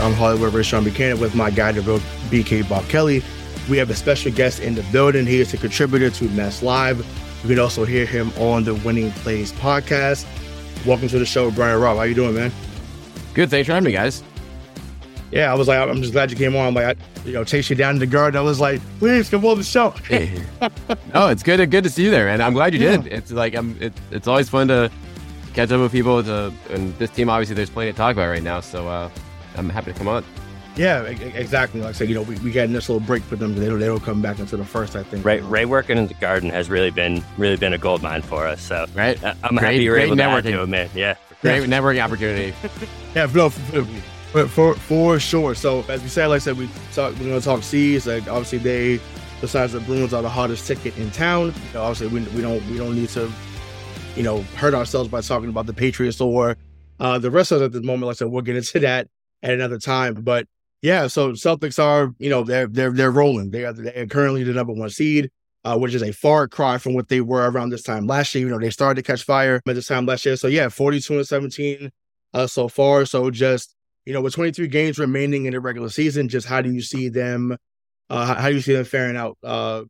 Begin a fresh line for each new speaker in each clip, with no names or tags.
I'm Hollywood Rich Sean Buchanan with my guy BK Bob Kelly. We have a special guest in the building. He is a contributor to MassLive. You can also hear him on the Winning Plays podcast. Welcome to the show, Brian Robb. How you doing, man?
Good. Thanks for having me, guys.
Yeah, I was like, I'm just glad you came on. I'm like, I, you know, chase you down to the garden. I was like, please come on the show.
oh, it's good. Good to see you there, man. I'm glad you did. It's like I'm. It, it's always fun to catch up with people. To, and this team, obviously, there's plenty to talk about right now. So uh, I'm happy to come on.
Yeah, exactly. Like I said, you know, we, we got this little break for them. They don't, they don't come back until the first, I think.
Ray, Ray working in the garden has really been really been a gold mine for us. So
Right.
I'm
Great-
happy
you're
able to add
networking.
to it, man. Yeah.
Great networking opportunity.
Yeah, no, for, for, for, for sure. So as we said, like I said, we talk, we're going to talk C's. Like obviously, they besides the Bruins are the hottest ticket in town. You know, obviously, we, we don't we don't need to, you know, hurt ourselves by talking about the Patriots or uh, the rest of us at the moment. Like I said, we'll get into that at another time. But yeah, so Celtics are you know they're they're they're rolling. They are they are currently the number one seed. Uh, which is a far cry from what they were around this time last year. You know, they started to catch fire at this time last year. So yeah, 42 and 17 uh, so far. So just you know, with 23 games remaining in the regular season, just how do you see them? Uh, how, do you see them faring out uh,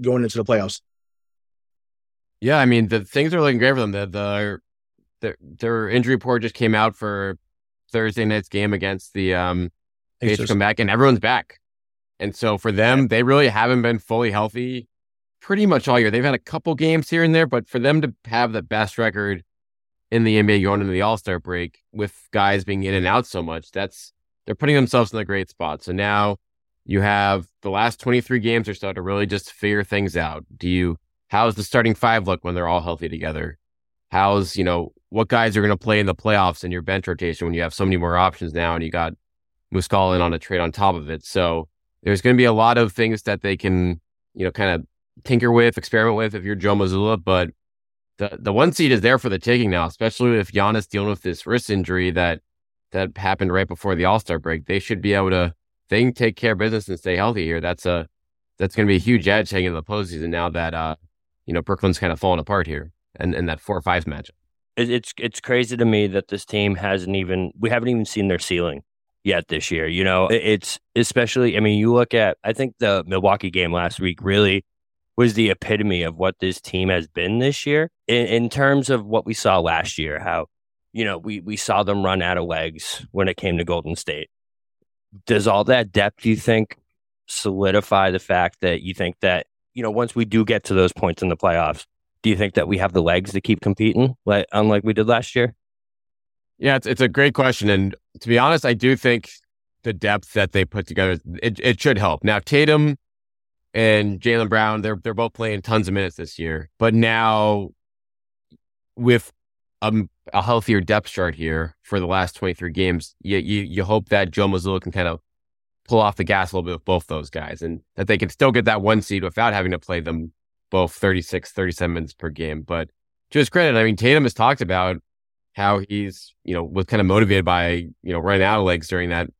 going into the playoffs?
Yeah, I mean the things are looking great for them. The, the their their injury report just came out for Thursday night's game against the um Patriots come back and everyone's back. And so for them, they really haven't been fully healthy pretty much all year. They've had a couple games here and there, but for them to have the best record in the NBA going into the All Star break with guys being in and out so much, that's they're putting themselves in a great spot. So now you have the last 23 games or so to really just figure things out. Do you how's the starting five look when they're all healthy together? How's, you know, what guys are going to play in the playoffs in your bench rotation when you have so many more options now and you got Muscala in on a trade on top of it. So there's going to be a lot of things that they can, you know, kind of tinker with, experiment with if you're Joe Mazzulla. But the the one seed is there for the taking now, especially if Giannis dealing with this wrist injury that that happened right before the All Star break. They should be able to they can take care of business and stay healthy here. That's a that's going to be a huge edge heading into the postseason now that uh you know Brooklyn's kind of falling apart here and and that four five matchup.
It, it's it's crazy to me that this team hasn't even we haven't even seen their ceiling yet this year. You know, It- it's especially I mean, you look at I think the Milwaukee game last week really was the epitome of what this team has been this year in, in terms of what we saw last year. How you know we we saw them run out of legs when it came to Golden State. Does all that depth you think solidify the fact that you think that you know once we do get to those points in the playoffs, do you think that we have the legs to keep competing like unlike we did last year?
Yeah, it's it's a great question, and to be honest, I do think the depth that they put together it it should help. Now Tatum and Jaylen Brown, they're they're both playing tons of minutes this year, but now with um, a healthier depth chart here for the last twenty three games, you, you you hope that Joe Mazzulla can kind of pull off the gas a little bit with both those guys, and that they can still get that one seed without having to play them both 36, 37 minutes per game. But to his credit, I mean Tatum has talked about how he's, you know, was kind of motivated by, you know, running out of legs during that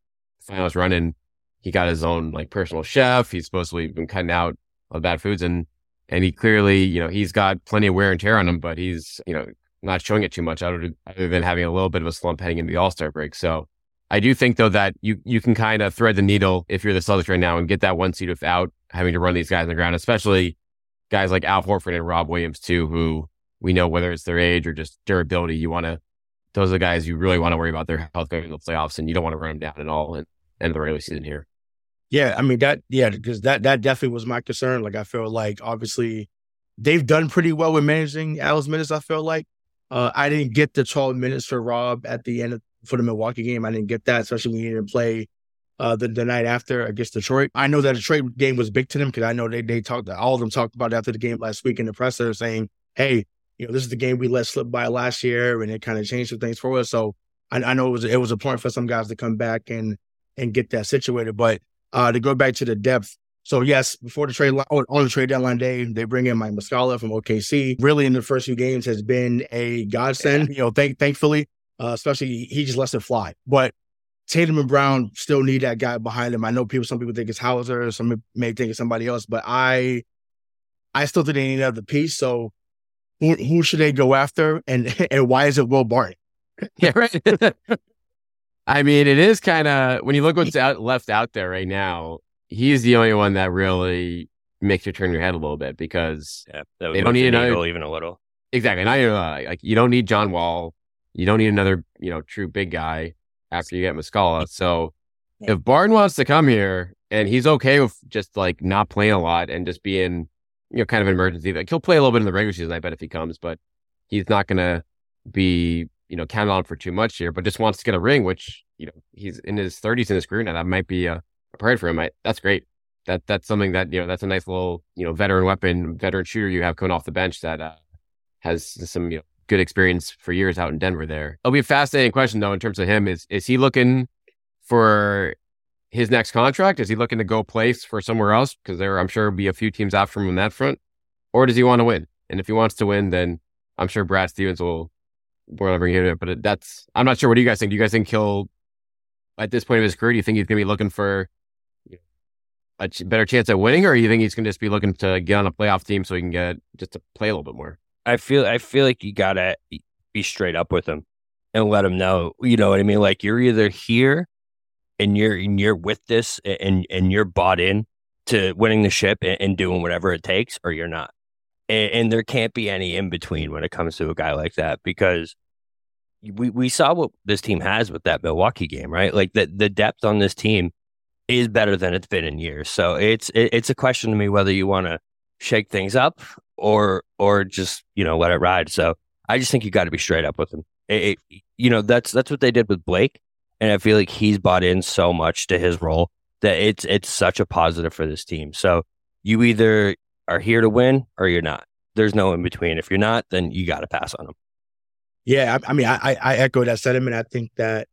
finals run. And he got his own like personal chef. He's supposedly been cutting out of bad foods and, and he clearly, you know, he's got plenty of wear and tear on him, but he's, you know, not showing it too much other, other than having a little bit of a slump heading into the All Star break. So I do think though that you, you can kind of thread the needle if you're the Celtics right now and get that one seed without having to run these guys on the ground, especially guys like Al Horford and Rob Williams too, who we know whether it's their age or just durability, you want to. Those are the guys you really want to worry about their health going into the playoffs, and you don't want to run them down at all and end of the regular season here.
Yeah, I mean that. Yeah, because that that definitely was my concern. Like I feel like obviously they've done pretty well with managing Al's minutes. I feel like uh, I didn't get the 12 minutes for Rob at the end of, for the Milwaukee game. I didn't get that, especially when he didn't play uh, the, the night after against Detroit. I know that Detroit game was big to them because I know they they talked all of them talked about after the game last week in the presser saying, "Hey, you know, this is the game we let slip by last year, and it kind of changed some things for us." So I, I know it was it was a point for some guys to come back and and get that situated. But uh, to go back to the depth, so yes, before the trade on the trade deadline day, they bring in Mike Muscala from OKC. Really, in the first few games, has been a godsend. You know, thank thankfully, uh, especially he just lets it fly. But Tatum and Brown still need that guy behind them. I know people, some people think it's Hauser, some may think it's somebody else, but I, I still think they need another piece. So, who, who should they go after, and and why is it Will Barton?
yeah, right. I mean, it is kind of when you look what's out, left out there right now. He's the only one that really makes you turn your head a little bit because
yeah, they don't need another even a little.
Exactly. Not uh, like you don't need John Wall. You don't need another, you know, true big guy after you get Muscala. So if Barton wants to come here and he's okay with just like not playing a lot and just being, you know, kind of an emergency, like he'll play a little bit in the regular season, I bet if he comes, but he's not going to be, you know, counted on for too much here, but just wants to get a ring, which, you know, he's in his 30s in his career now. That might be a, a pride for him. I, that's great. That that's something that you know that's a nice little you know veteran weapon, veteran shooter you have coming off the bench that uh, has some you know good experience for years out in Denver there. It'll be a fascinating question though in terms of him. Is is he looking for his next contract? Is he looking to go place for somewhere else? Because there I'm sure will be a few teams after him on that front. Or does he want to win? And if he wants to win, then I'm sure Brad Stevens will whatever he it. But that's I'm not sure. What do you guys think? Do you guys think he'll at this point of his career, do you think he's gonna be looking for a better chance at winning, or do you think he's gonna just be looking to get on a playoff team so he can get just to play a little bit more?
I feel I feel like you gotta be straight up with them and let them know. You know what I mean? Like you're either here and you're and you're with this and and you're bought in to winning the ship and, and doing whatever it takes, or you're not. And, and, there can't be any in between when it comes to a guy like that because we we saw what this team has with that Milwaukee game, right? Like the the depth on this team is better than it's been in years. So it's it, it's a question to me whether you want to shake things up or or just you know let it ride. So I just think you got to be straight up with him. It, it, you know that's that's what they did with Blake, and I feel like he's bought in so much to his role that it's it's such a positive for this team. So you either are here to win or you're not. There's no in between. If you're not, then you got to pass on them.
Yeah, I, I mean, I, I echo that sentiment. I think that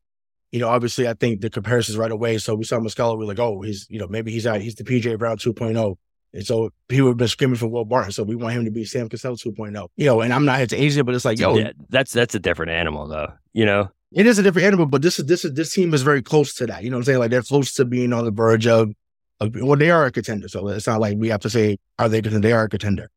you know, obviously, I think the comparisons right away. So we saw Muscala, we're like, oh, he's, you know, maybe he's out, he's the PJ Brown 2.0. And so people have been screaming for Will Barton. So we want him to be Sam Cassell 2.0. You know, and I'm not here to Asia, but it's like, yo,
yeah, that's that's a different animal, though. You know,
it is a different animal, but this is this is this team is very close to that. You know what I'm saying? Like they're close to being on the verge of, of well, they are a contender. So it's not like we have to say are they contender? They are a contender.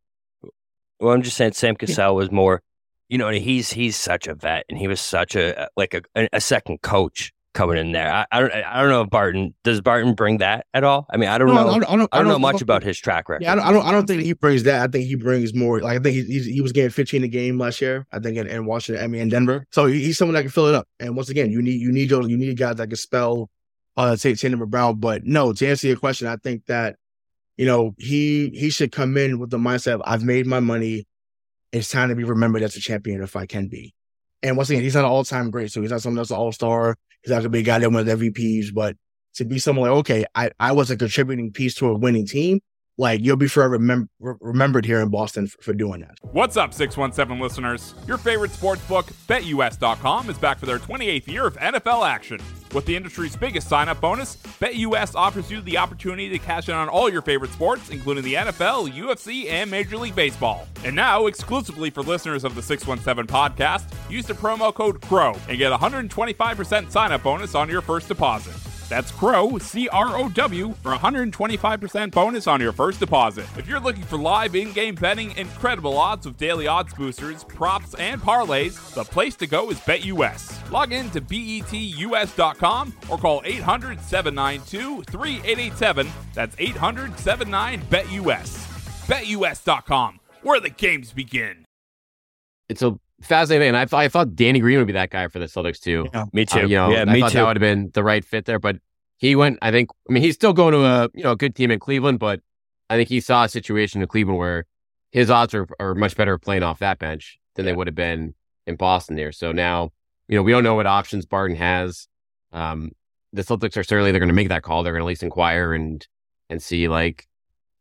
Well, I'm just saying Sam Cassell was more, you know, he's he's such a vet, and he was such a like a, a second coach coming in there. I, I, don't I don't know if Barton does Barton bring that at all. I mean, I don't no, know. I don't, I don't, I don't know much about his track record.
Yeah, I don't, I don't, I don't think he brings that. I think he brings more. Like I think he he was getting 15 a game last year. I think in, in Washington, I mean in Denver. So he's someone that can fill it up. And once again, you need you need those you need guys that can spell uh say Tatum Brown. But no, to answer your question, I think that you know he he should come in with the mindset of I've made my money. It's time to be remembered as a champion if I can be. And once again, he's not an all time great, so he's not someone that's an all star. He's not gonna be a guy that wins MVPs, but to be someone like, okay, I, I was a contributing piece to a winning team like you'll be forever mem- remembered here in Boston for, for, doing that.
What's up, 617 listeners? Your favorite sports book, BetUS.com, is back for their 28th year of NFL action. With the industry's biggest sign up bonus, BetUS offers you the opportunity to cash in on all your favorite sports, including the NFL, UFC, and Major League Baseball. And now, exclusively for listeners of the 617 podcast, use the promo code CROW and get 125% sign up bonus on your first deposit. That's CROW, C R O W, for 125% bonus on your first deposit. If you're looking for live in game betting, incredible odds with daily odds boosters, props, and parlays, the place to go is BetUS. Log in to betus.com or call 800 792 3887. That's 800 79 BetUS. BetUS.com, where the games begin.
It's a fascinating. And I thought I thought Danny Green would be that guy for the Celtics too.
Yeah, me too. Uh,
you know,
yeah,
I
me
thought
too.
that would have been the right fit there, but he went. I think. I mean, he's still going to a you know a good team in Cleveland, but I think he saw a situation in Cleveland where his odds are, are much better playing off that bench than
Yeah.
they would have been in Boston there. So now, you know, we don't know what options Barton has. Um, the Celtics are certainly they're going to make that call. They're going to at least inquire and and see like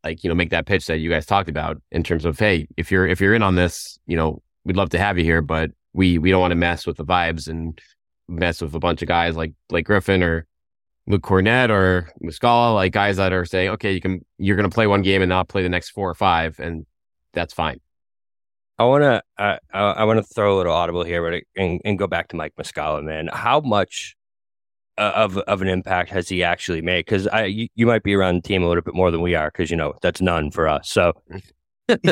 like you know make that pitch that you guys talked about in terms of hey if you're if you're in on this you know we'd love to have you here but we we don't want to mess with the vibes and mess with a bunch of guys like Blake Griffin or Luke Kornet or Muscala like guys that are saying okay you can you're going to play one game and not play the next four or five and that's fine
I want to uh, I, I want to throw a little audible here, but and, and go back to Mike Muscala, man. How much uh, of of an impact has he actually made? Because I you, you might be around the team a little bit more than we are, because you know that's none for us. So,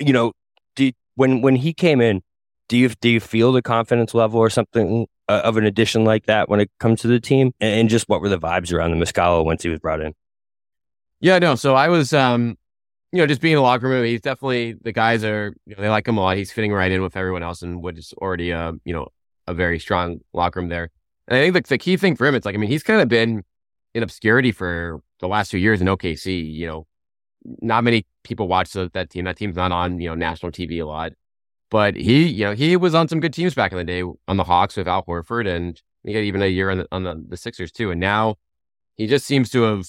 you know, do you- when when he came in, do you do you feel the confidence level or something uh, of an addition like that when it comes to the team? And, just what were the vibes around the Muscala once he was brought in?
Yeah, no. So I was, um, you know, just being in the locker room. He's definitely the guys are, you know, they like him a lot. He's fitting right in with everyone else, and what is already, a, you know, a very strong locker room there. And I think the, the key thing for him, it's like, I mean, he's kind of been in obscurity for the last few years in OKC. You know, not many people watch the, that team. That team's not on, you know, national TV a lot. But he, you know, he was on some good teams back in the day on the Hawks with Al Horford, and he got even a year on the on the, the Sixers too. And now he just seems to have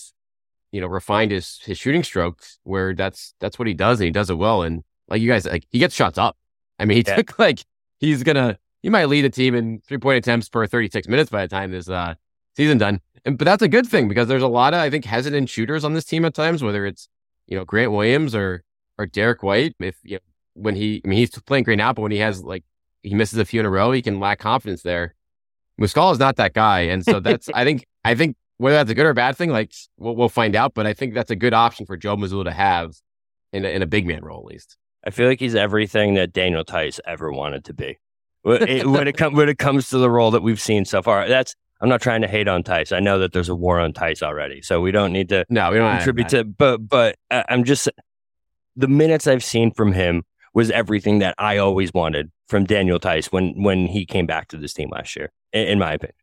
you know, refined his his shooting strokes where that's that's what he does and he does it well. And like you guys, like he gets shots up. I mean, he
Yeah.
took like he's gonna he might lead a team in three point attempts per thirty six minutes by the time this uh season done. And but that's a good thing because there's a lot of I think hesitant shooters on this team at times, whether it's you know Grant Williams or or Derrick White. If you know, when he I mean he's playing great now, but when he has like he misses a few in a row, he can lack confidence there. Muscala is not that guy, and so that's I think I think whether that's a good or a bad thing, like we'll, we'll find out. But I think that's a good option for Joe Mazzulla to have in a, in a big man role, at least.
I feel like he's everything that Daniel Theis ever wanted to be. When it, when it, com- when it comes to the role that we've seen so far, that's I'm not trying to hate on Theis. I know that there's a war on Theis already, so we don't need to
No, we don't
contribute
that.
to. But but uh, I'm just the minutes I've seen from him was everything that I always wanted from Daniel Theis when when he came back to this team last year. In, in my opinion,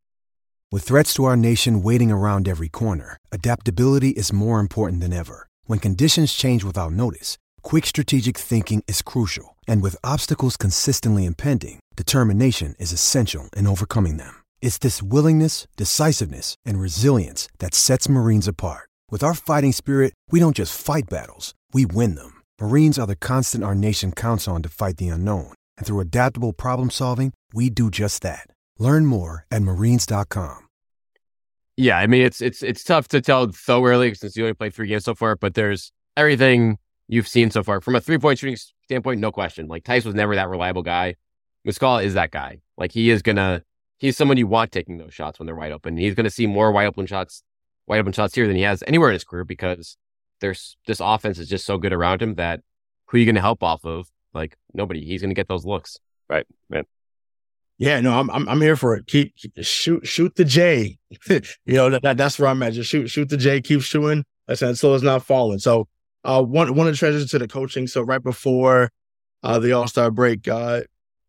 With threats to our nation waiting around every corner, adaptability is more important than ever. When conditions change without notice, quick strategic thinking is crucial. And with obstacles consistently impending, determination is essential in overcoming them. It's this willingness, decisiveness, and resilience that sets Marines apart. With our fighting spirit, we don't just fight battles, we win them. Marines are the constant our nation counts on to fight the unknown. And through adaptable problem solving, we do just that. Learn more at marines.com.
Yeah, I mean it's it's it's tough to tell so early since you only played three games so far. But there's everything you've seen so far from a three point shooting standpoint, no question. Like Theis was never that reliable guy. Muscala is that guy. Like he is gonna he's someone you want taking those shots when they're wide open. He's gonna see more wide open shots, wide open shots here than he has anywhere in his career because there's this offense is just so good around him that who are you gonna help off of? Like nobody. He's gonna get those looks.
right? right.
Yeah, no, I'm I'm, I'm here for it. Keep, keep shoot shoot the J. you know that, that that's where I'm at. Just shoot shoot the J. Keep shooting. I said so it's not falling. So uh, one one of the treasures to the coaching. So right before uh, the All Star break, uh,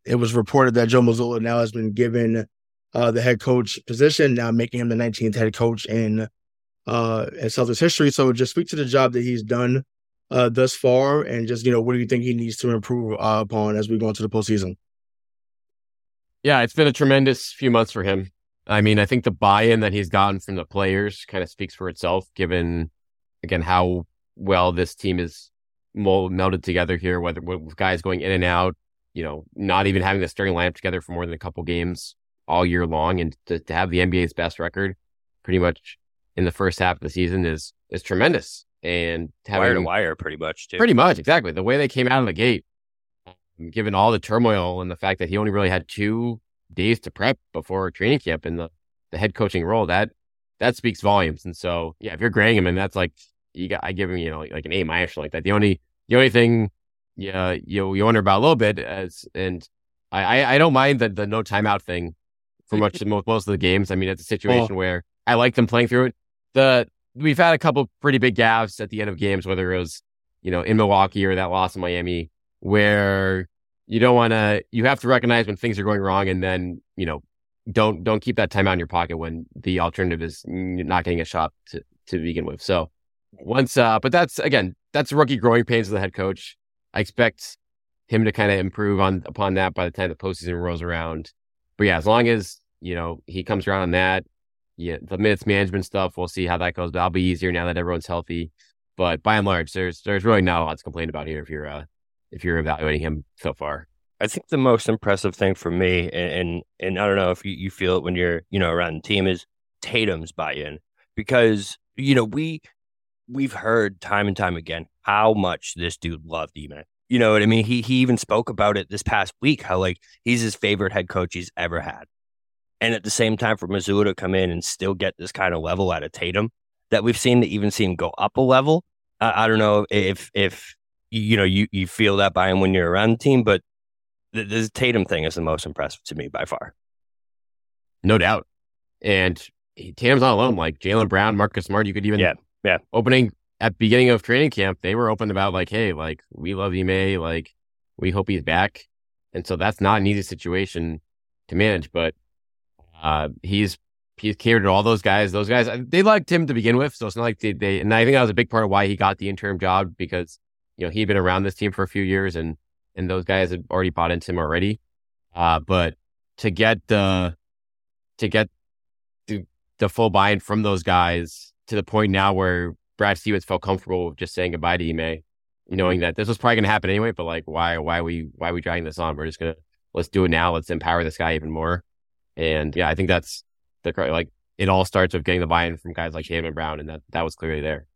it was reported that Joe Mazzulla now has been given uh, the head coach position, now making him the 19th head coach in uh, in Celtics history. So just speak to the job that he's done uh, thus far, and just you know what do you think he needs to improve uh, upon as we go into the postseason.
Yeah, it's been a tremendous few months for him. I mean, I think the buy-in that he's gotten from the players kind of speaks for itself, given again how well this team is melded together here. Whether with guys going in and out, you know, not even having the starting lineup together for more than a couple games all year long, and to, to have the NBA's best record, pretty much in the first half of the season is is tremendous. And having,
Wire to wire, pretty much. Too.
Pretty much, exactly. The way they came out of the gate, um, given all the turmoil and the fact that he only really had two days to prep before training camp in the, the head coaching role, that that speaks volumes. And so, yeah, if you're grading him, and that's like you got, I give him, you know, like an A minus like that. The only, the only thing, yeah, you you wonder about a little bit as, and I, I, I don't mind the the no timeout thing for much most of the games. I mean, it's a situation where I like them playing through it. The we've had a couple pretty big gaffes at the end of games, whether it was you know in Milwaukee or that loss in Miami, where you don't want to. You have to recognize when things are going wrong, and then you know don't don't keep that time out in your pocket when the alternative is not getting a shot to to begin with. So once, uh, but that's again, that's rookie growing pains of the head coach. I expect him to kind of improve on upon that by the time the postseason rolls around. But yeah, as long as you know he comes around on that, yeah, the minutes management stuff, we'll see how that goes. But I'll be easier now that everyone's healthy. But by and large, there's there's really not a lot to complain about here if you're uh, if you're evaluating him so far.
I think the most impressive thing for me, and, and and, I don't know if you, you feel it when you're you know around the team, is Tatum's buy-in because you know we we've heard time and time again how much this dude loved Ime. You know what I mean? He he even spoke about it this past week how like he's his favorite head coach he's ever had, and at the same time for Mazzulla to come in and still get this kind of level out of Tatum that we've seen to even see him go up a level. I, I don't know if if you know you you feel that by him when you're around the team, but the, the Tatum thing is the most impressive to me by far.
No doubt. And Tatum's not alone. Like Jaylen Brown, Marcus Smart, you could even
yeah yeah
opening at beginning of training camp, they were open about like, hey, like we love Ime, like we hope he's back. And so that's not an easy situation to manage, but uh, he's he's catered to all those guys. Those guys they liked him to begin with, so it's not like they, they and I think that was a big part of why he got the interim job because you know he'd been around this team for a few years and and those guys had already bought into him already. Uh, but to get the to get the, the full buy-in from those guys to the point now where Brad Stevens felt comfortable just saying goodbye to Ime, knowing that this was probably going to happen anyway. But like, why why are we why are we dragging this on? We're just gonna let's do it now. Let's empower this guy even more. And yeah, I think that's the like it all starts with getting the buy-in from guys like Jaylen Brown, and that that was clearly there.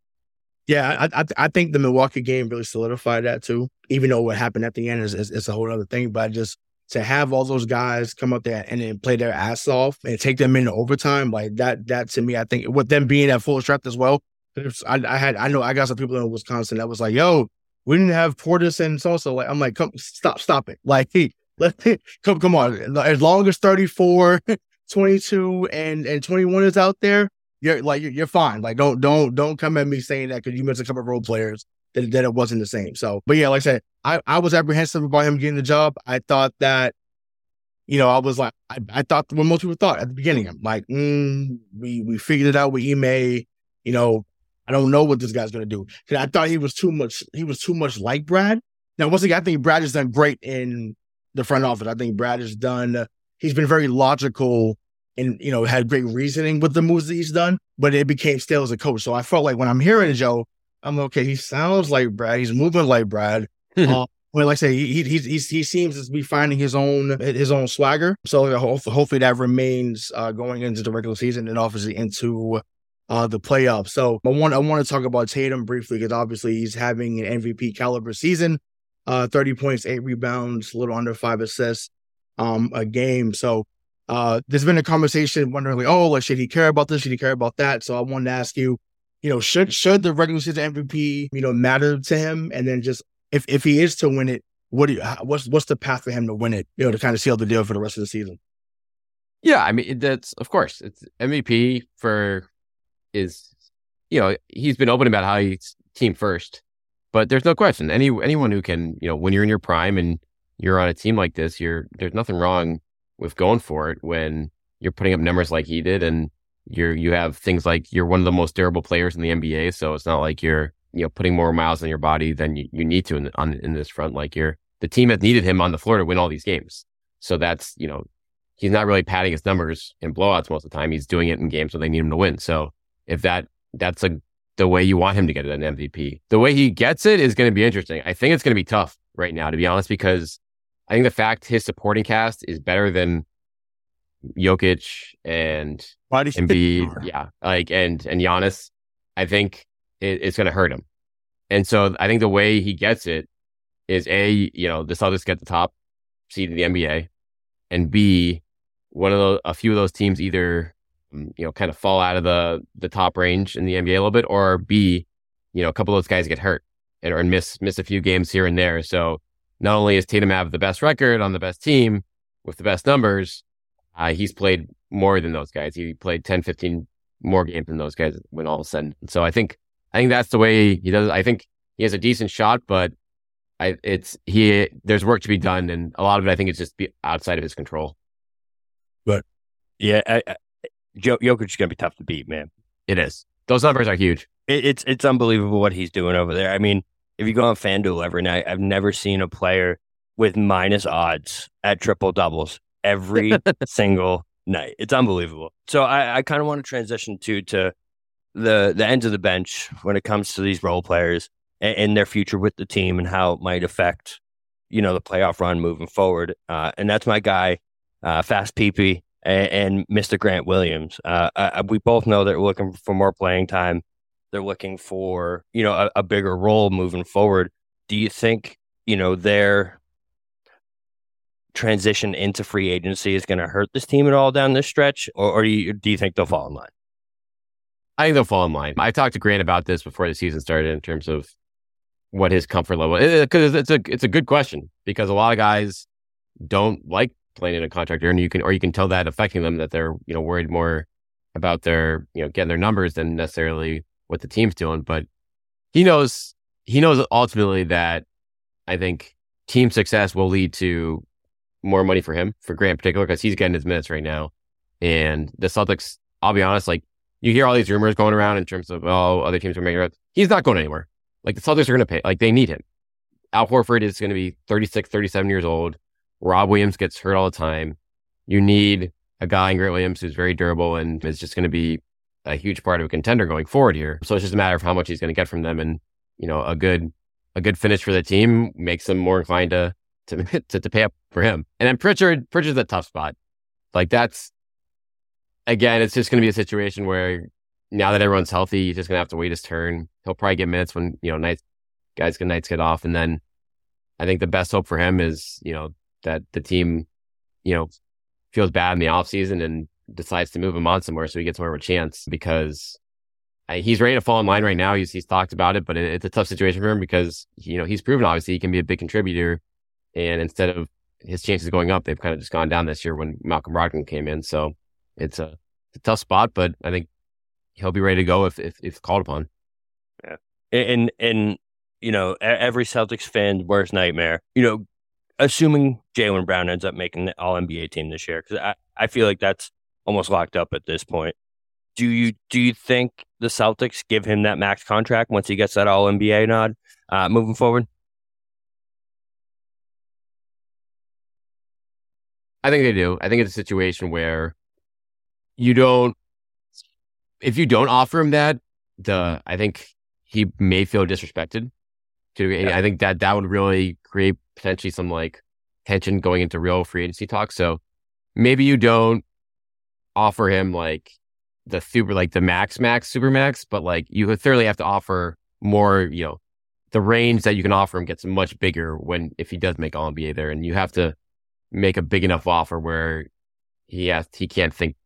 Yeah, I, I, I think the Milwaukee game really solidified that too. Even though what happened at the end is, is, is a whole other thing, but just to have all those guys come up there and then play their ass off and take them into overtime, like that, that to me, I think with them being at full strength as well. I, I had, I know I got some people in Wisconsin that was like, "Yo, we didn't have Portis and Sosa." Like, I'm like, "Come, stop, stop it!" Like, hey, let come, come on. As long as 34, 22, and and 21 is out there, you're like you're, fine. Like don't don't don't come at me saying that because you missed a couple of role players that, that it wasn't the same. So, but yeah, like I said, I, I was apprehensive about him getting the job. I thought that, you know, I was like, I, I thought what most people thought at the beginning. I'm like, mm, we we figured it out with Ime. You know, I don't know what this guy's gonna do. I thought he was too much. He was too much like Brad. Now, once again, I think Brad has done great in the front office. I think Brad has done. He's been very logical and you know had great reasoning with the moves that he's done, but it became stale as a coach. So I felt like when I'm hearing Joe, I'm like, okay. He sounds like Brad. He's moving like Brad. uh, well, like I say, he, he he he seems to be finding his own his own swagger. So hopefully that remains uh, going into the regular season and obviously into uh, the playoffs. So I want I want to talk about Tatum briefly because obviously he's having an MVP caliber season. Uh, 30 points, eight rebounds, a little under five assists um, a game. So uh, there's been a conversation wondering like, oh, like, should he care about this? Should he care about that? So I wanted to ask you, you know, should should the regular season MVP, you know, matter to him? And then just if if he is to win it, what do you what's what's the path for him to win it? You know, to kind of seal the deal for the rest of the season.
Yeah, I mean that's of course it's MVP for is you know he's been open about how he's team first, but there's no question any anyone who can you know when you're in your prime and you're on a team like this, you're there's nothing wrong with going for it when you're putting up numbers like he did and you're you have things like you're one of the most durable players in the NBA. So it's not like you're you know putting more miles on your body than you, you need to in, on in this front. Like you're the team has needed him on the floor to win all these games. So that's you know he's not really padding his numbers in blowouts most of the time. He's doing it in games where they need him to win. So if that that's a the way you want him to get an MVP, the way he gets it is going to be interesting. I think it's going to be tough right now, to be honest, because I think the fact his supporting cast is better than Jokic and Embiid, yeah, like and and Giannis, I think it, it's going to hurt him. And so I think the way he gets it is a you know the Celtics get the top seed in the NBA, and B one of the a few of those teams either you know, kind of fall out of the the top range in the NBA a little bit, or B, you know, a couple of those guys get hurt and or miss miss a few games here and there. So not only is Tatum have the best record on the best team with the best numbers, uh, he's played more than those guys. He played 10, 15 more games than those guys when all of a sudden. So I think I think that's the way he does. I think he has a decent shot, but I it's he there's work to be done, and a lot of it I think is just outside of his control.
But
yeah, I, I, Jokic is going to be tough to beat, man.
It is. Those numbers are huge.
It, it's it's unbelievable what he's doing over there. I mean, if you go on FanDuel every night, I've never seen a player with minus odds at triple doubles every single night. It's unbelievable. So I, I kind of want to transition to to the the ends of the bench when it comes to these role players and, and their future with the team and how it might affect you know the playoff run moving forward. Uh, and that's my guy, uh, Fast Peepee and, and, Mr. Grant Williams. Uh, I, we both know they're looking for more playing time. They're looking for you know a, a bigger role moving forward. Do you think you know their transition into free agency is going to hurt this team at all down this stretch, or, or do, you, do you think they'll fall in line?
I think they'll fall in line. I talked to Grant about this before the season started in terms of what his comfort level because it's a it's a good question because a lot of guys don't like playing in a contract year, and you can or you can tell that affecting them that they're you know worried more about their you know getting their numbers than necessarily what the team's doing. But he knows he knows ultimately that I think team success will lead to more money for him, for Grant in particular, because he's getting his minutes right now. And the Celtics, I'll be honest, like you hear all these rumors going around in terms of, oh, other teams are making it. He's not going anywhere. Like the Celtics are going to pay, like they need him. Al Horford is going to be 36, 37 years old. Rob Williams gets hurt all the time. You need a guy in Grant Williams who's very durable and is just going to be a huge part of a contender going forward here. So it's just a matter of how much he's going to get from them. And, you know, a good, a good finish for the team makes them more inclined to to, to, to pay up for him. And then Pritchard, Pritchard's a tough spot. Like that's, again, it's just going to be a situation where now that everyone's healthy, he's just going to have to wait his turn. He'll probably get minutes when, you know, nights, guys get nights get off. And then I think the best hope for him is, you know, that the team, you know, feels bad in the offseason and decides to move him on somewhere so he gets more of a chance because uh, he's ready to fall in line right now. He's, he's talked about it, but it, it's a tough situation for him because, you know, he's proven obviously he can be a big contributor and instead of his chances going up, they've kind of just gone down this year when Malcolm Brogdon came in. So it's a, it's a tough spot, but I think he'll be ready to go if, if, if called upon.
Yeah. And, and, you know, every Celtics fan's worst nightmare, you know, assuming Jaylen Brown ends up making the all NBA team this year, because I, I feel like that's almost locked up at this point. Do you do you think the Celtics give him that max contract once he gets that all NBA nod uh, moving forward?
I think they do. I think it's a situation where you don't, if you don't offer him that, the I think he may feel disrespected. To yeah. I think that that would really create potentially some like tension going into real free agency talk. So maybe you don't offer him like the super like the max max super max, but like you thoroughly have to offer more. You know, the range that you can offer him gets much bigger when if he does make all NBA there, and you have to make a big enough offer where he has he can't think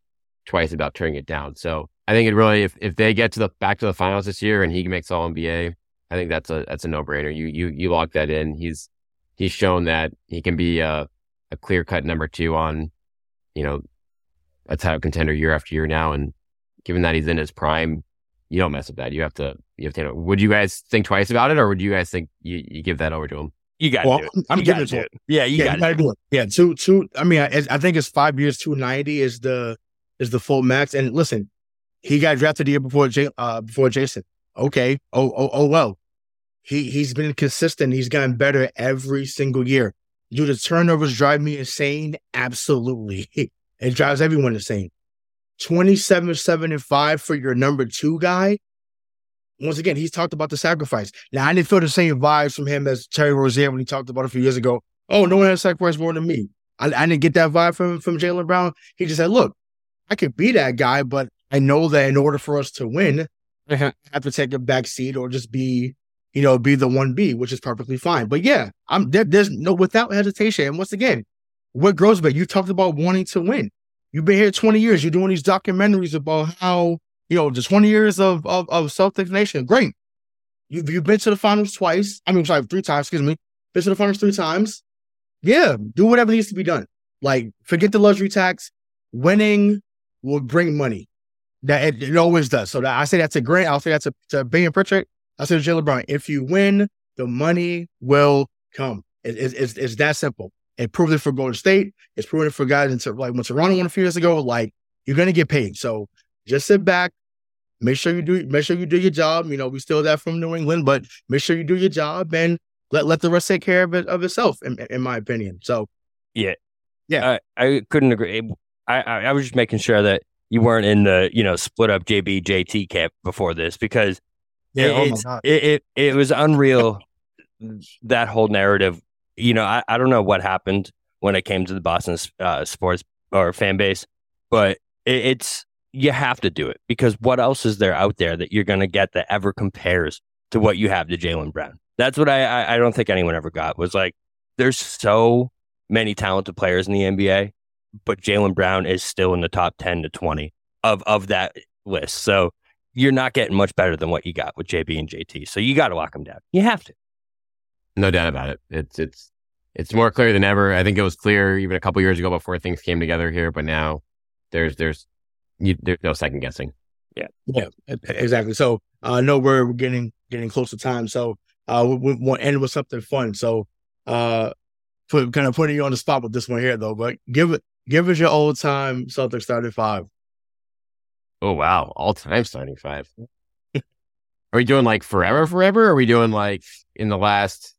twice about turning it down. So I think it really if if they get to the back to the finals this year and he makes all NBA, I think that's a that's a no brainer. You you you lock that in. He's he's shown that he can be a, a clear cut number two on, you know, a title contender year after year now. And given that he's in his prime, you don't mess with that. You have to you have to. Would you guys think twice about it, or would you guys think you, you give that over to him?
You got well, it. I'm giving it to it. Yeah, you yeah, got to do it.
Yeah, two, two. I mean, I, I think it's five years. Two ninety is the is the full max. And listen, he got drafted the year before Jay, uh, before Jayson. Okay. Oh, oh, oh, well. He he's been consistent. He's gotten better every single year. Do the turnovers drive me insane? Absolutely. It drives everyone insane. 27, 7, and 5 for your number two guy once again, he's talked about the sacrifice. Now, I didn't feel the same vibes from him as Terry Rozier when he talked about it a few years ago. Oh, no one has sacrificed more than me. I, I didn't get that vibe from from Jaylen Brown. He just said, "Look, I could be that guy, but I know that in order for us to win, uh-huh. I have to take a back seat or just be, you know, be the one B, which is perfectly fine. But yeah, I'm there, there's no without hesitation. And once again, what grows, but you talked about wanting to win. you've been here 20 years. You're doing these documentaries about how, you know, the 20 years of, of, of Celtics Nation. Great. You've, you've been to the finals twice. I mean, sorry, three times, excuse me. Been to the finals three times. Yeah, do whatever needs to be done. Like, forget the luxury tax. Winning will bring money. That it, it always does. So that, I say that to Grant. I'll say that to, to Benny Pritchard. I said to Jaylen Brown. If you win, the money will come. It, it, it's, it's that simple. It proved it for Golden State. It's proven it for guys into like when Toronto won a few years ago. Like you're gonna get paid. So just sit back, make sure you do make sure you do your job. You know, we steal that from New England, but make sure you do your job and let let the rest take care of it of itself. In, in my opinion. So
yeah,
yeah,
I, I couldn't agree. I, I I was just making sure that you weren't in the you know split up JB JT camp before this because
yeah,
it,
oh
it, it it was unreal that whole narrative you know, I, I don't know what happened when it came to the Boston uh, sports or fan base, but it, it's you have to do it because what else is there out there that you're going to get that ever compares to what you have to Jaylen Brown? That's what I, I I don't think anyone ever got was like there's so many talented players in the NBA, but Jaylen Brown is still in the top ten to twenty of of that list. So you're not getting much better than what you got with JB and JT. So you got to lock them down. You have to.
No doubt about it. It's it's it's more clear than ever. I think it was clear even a couple years ago before things came together here, but now there's there's you, there's no second guessing.
Yeah,
yeah, exactly. So uh, I know we're getting getting close to time, so uh, we, we want to end with something fun. So uh, put kind of putting you on the spot with this one here, though. But give it give us your old time Celtics starting five.
Oh wow, all time starting five. are we doing like forever, forever? Or are we doing like in the last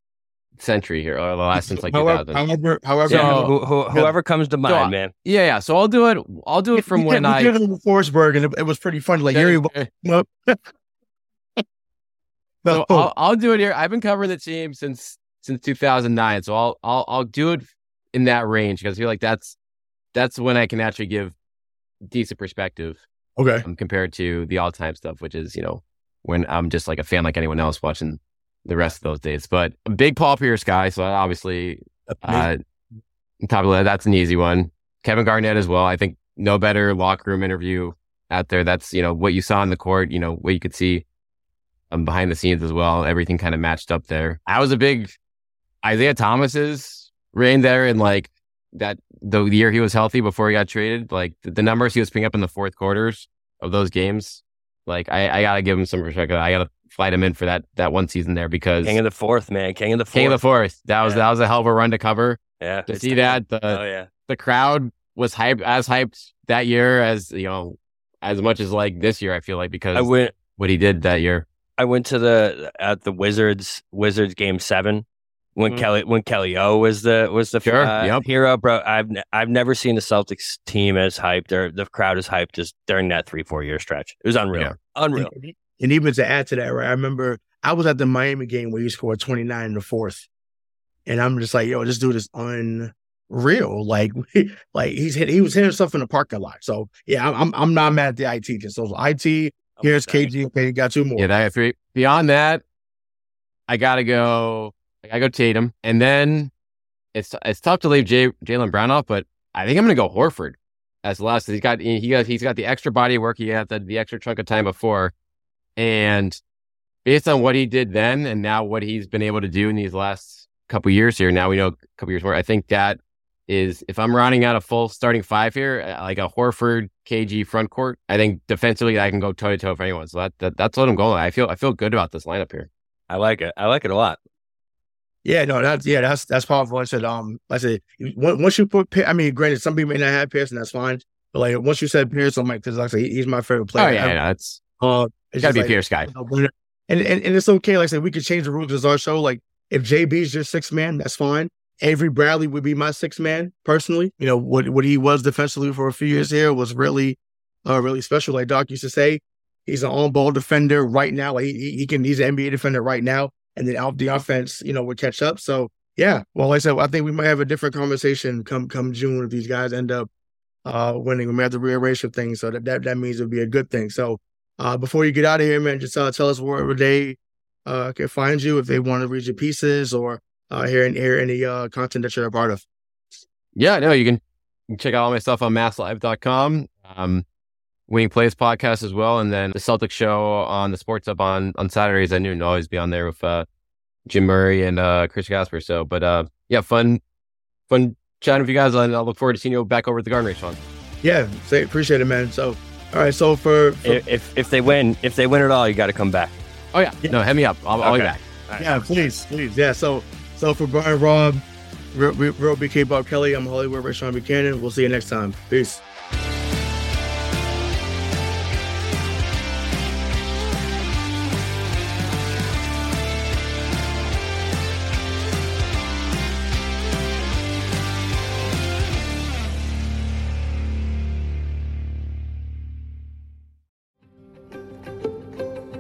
century here, or the last since like
however,
2000.
however, however,
so, who, who, whoever comes to mind,
so,
man.
Yeah, yeah. So I'll do it. I'll do it from
we
when
did,
I
we did it with Forsberg, and it, it, was pretty funny. Like here,
so I'll, I'll do it here. I've been covering the team since since 2009, so I'll I'll I'll do it in that range because I feel like that's that's when I can actually give decent perspective.
Okay,
um, compared to the all time stuff, which is you know when I'm just like a fan like anyone else watching the rest of those days. But a big Paul Pierce guy, so obviously, uh, top of that, that's an easy one. Kevin Garnett as well. I think no better locker room interview out there. That's you know what you saw in the court. You know what you could see um, behind the scenes as well. Everything kind of matched up there. I was a big Isaiah Thomas's reign there in like that the year he was healthy before he got traded. Like the, the numbers he was picking up in the fourth quarters of those games. Like I, I gotta give him some respect. I gotta flight him in for that that one season there because
King of the Fourth, man, King of the Fourth,
King of the Fourth. That was yeah. that was a hell of a run to cover.
Yeah,
to see that the
oh, yeah.
the crowd was hyped as hyped that year as you know as much as like this year. I feel like because
I went
what he did that year.
I went to the at the Wizards Wizards game seven when mm-hmm. Kelly when Kelly O was the was the
sure,
uh,
yep.
hero, bro. I've I've never seen the Celtics team as hyped or the crowd as hyped as during that three four year stretch. It was unreal, yeah. unreal.
And, and even to add to that, right? I remember I was at the Miami game where he scored 29 in the fourth. And I'm just like, yo, this dude is unreal. Like, like he's hit, he was hitting stuff in the parking lot. So yeah, I'm I'm not mad at the IT. Just those IT. Here's KG. Okay, got two more.
Yeah, I that three. Beyond that, I gotta go. I gotta go Tatum, and then it's it's tough to leave Jay, Jaylen Brown off, but I think I'm gonna go Horford as the last. He's got he got he's got the extra body work. He had the, the extra chunk of time before, and based on what he did then and now what he's been able to do in these last couple years here, now we know a couple years more. I think that is if I'm rounding out a full starting five here, uh, like a Horford KG front court, I think defensively I can go toe to toe for anyone. So that, that that's what I'm going. With. I feel I feel good about this lineup here.
I like it. I like it a lot.
Yeah, no, that's yeah, that's that's powerful. I said, um, I said once you put, I mean, granted, some people may not have Pierce, and that's fine. But like once you said Pierce, I'm like, because like I said, he's my favorite player.
Oh yeah, yeah that's uh, it's gotta be
like,
Pierce guy.
You know, and, and and it's okay. Like I said, we could change the rules as our show. Like if JB's your six man, that's fine. Avery Bradley would be my six man personally. You know what what he was defensively for a few years here was really, uh, really special. Like Doc used to say, he's an on ball defender right now. Like he, he can he's an NBA defender right now, and then out the offense, you know, would catch up. So yeah, well, like I said, I think we might have a different conversation come come June if these guys end up uh winning. We might have to rearrange some things, so that that, that means it'll be a good thing. So uh, before you get out of here, man, just uh, tell us where they uh, can find you if they want to read your pieces or uh, hear, hear any uh, content that you're a part of.
Yeah, no, You can check out all my stuff on masslive.com. Um, Winning Plays podcast as well. And then the Celtic show on the Sports Hub on, on Saturdays at noon. I'll always be on there with uh, Jim Murray and uh, Chris Gasper. So, but uh, yeah, fun, fun chatting with you guys. And I look forward to seeing you back over at the Garden Race Fund.
Yeah, say, appreciate it, man. So, all right. So for, for
if if they win, if they win it all, you got to come back.
Oh yeah. yeah. no, hit me up. I'll, okay. I'll be back.
Right. Yeah, please, please. Yeah. So so for Brian Robb, Real, Real BK Bob Kelly, I'm Hollywood Restaurant Buchanan. We'll see you next time. Peace.